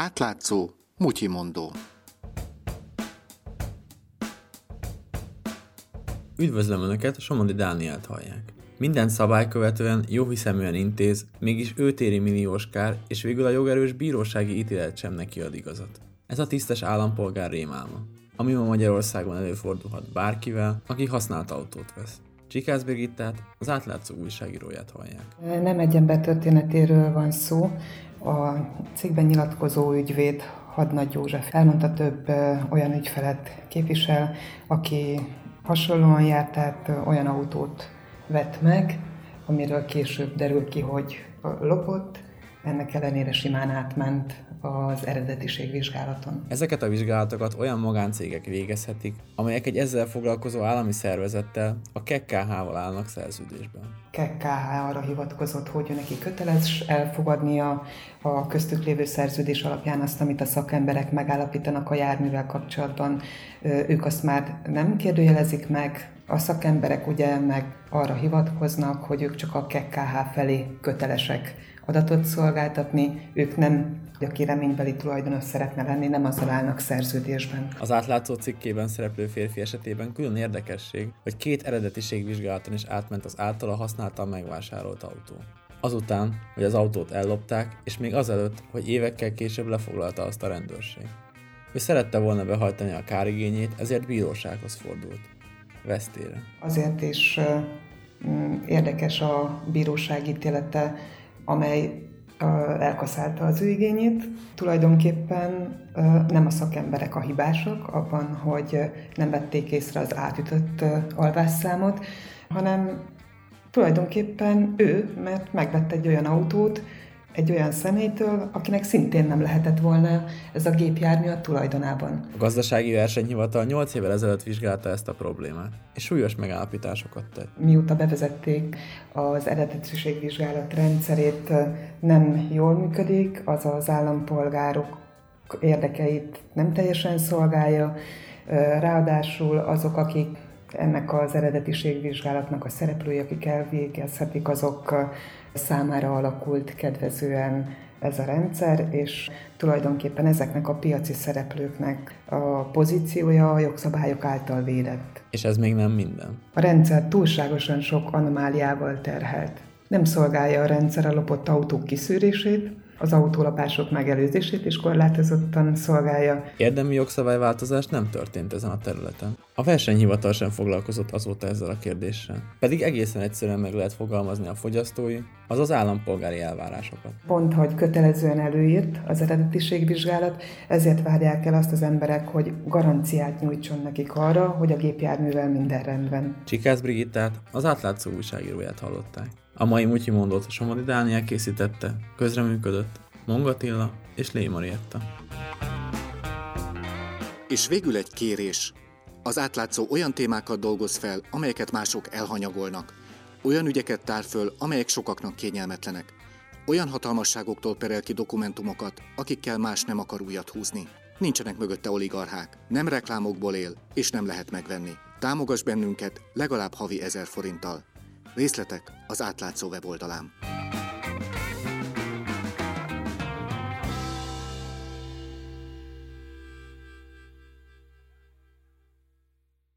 Átlátszó, mutyimondó. Üdvözlöm Önöket, Somodi Dánielt hallják. Minden szabály követően jóhiszeműen intéz, mégis ő téri milliós kár, és végül a jogerős bírósági ítélet sem neki ad igazat. Ez a tisztes állampolgár rémálma, ami ma Magyarországon előfordulhat bárkivel, aki használt autót vesz. Csikász Brigittát, az átlátszó újságíróját hallják. Nem egy ember történetéről van szó. A cikkben nyilatkozó ügyvéd Hadnagy József elmondta több olyan ügyfelet képvisel, aki hasonlóan járt, tehát olyan autót vett meg, amiről később derül ki, hogy lopott, ennek ellenére simán átment az eredetiség vizsgálaton. Ezeket a vizsgálatokat olyan magáncégek végezhetik, amelyek egy ezzel foglalkozó állami szervezettel, a KKH-val állnak szerződésben. KKH arra hivatkozott, hogy neki köteles elfogadnia a köztük lévő szerződés alapján azt, amit a szakemberek megállapítanak a járművel kapcsolatban. Ők azt már nem kérdőjelezik meg, a szakemberek ugye meg arra hivatkoznak, hogy ők csak a KKH felé kötelesek adatot szolgáltatni, ők nem aki reménybeli tulajdonos szeretne lenni, nem azzal állnak szerződésben. Az átlátszó cikkében szereplő férfi esetében külön érdekesség, hogy két eredetiségvizsgálaton is átment az általa használtan megvásárolt autó. Azután, hogy az autót ellopták, és még azelőtt, hogy évekkel később lefoglalta azt a rendőrség. Ő szerette volna behajtani a kárigényét, ezért bírósághoz fordult. Vesztére. Azért is érdekes a bíróság ítélete, amely elkaszálta az ő igényét. Tulajdonképpen nem a szakemberek a hibások abban, hogy nem vették észre az átütött alvásszámot, hanem tulajdonképpen ő, mert megvett egy olyan autót, egy olyan személytől, akinek szintén nem lehetett volna ez a gépjármű a tulajdonában. A gazdasági versenyhivatal 8 évvel ezelőtt vizsgálta ezt a problémát, és súlyos megállapításokat tett. Mióta bevezették az eredetiségvizsgálat rendszerét, nem jól működik, az az állampolgárok érdekeit nem teljesen szolgálja, ráadásul azok, akik ennek az eredetiségvizsgálatnak a szereplői, akik elvégezhetik, azok számára alakult kedvezően ez a rendszer, és tulajdonképpen ezeknek a piaci szereplőknek a pozíciója a jogszabályok által védett. És ez még nem minden. A rendszer túlságosan sok anomáliával terhelt. Nem szolgálja a rendszer a lopott autók kiszűrését, az autólapások megelőzését is korlátozottan szolgálja. Érdemi jogszabályváltozás nem történt ezen a területen. A versenyhivatal sem foglalkozott azóta ezzel a kérdéssel. Pedig egészen egyszerűen meg lehet fogalmazni a fogyasztói, azaz állampolgári elvárásokat. Pont, hogy kötelezően előírt az eredetiségvizsgálat, ezért várják el azt az emberek, hogy garanciát nyújtson nekik arra, hogy a gépjárművel minden rendben. Csikász Brigittát, az átlátszó újságíróját hallották. A mai Mutyi mondót Somodi Dániel készítette, közreműködött Mongatilla és Lé Marietta. És végül egy kérés. Az átlátszó olyan témákat dolgoz fel, amelyeket mások elhanyagolnak. Olyan ügyeket tár föl, amelyek sokaknak kényelmetlenek. Olyan hatalmasságoktól perel ki dokumentumokat, akikkel más nem akar újat húzni. Nincsenek mögötte oligarchák, nem reklámokból él, és nem lehet megvenni. Támogass bennünket legalább havi ezer forinttal. Részletek az átlátszó weboldalán.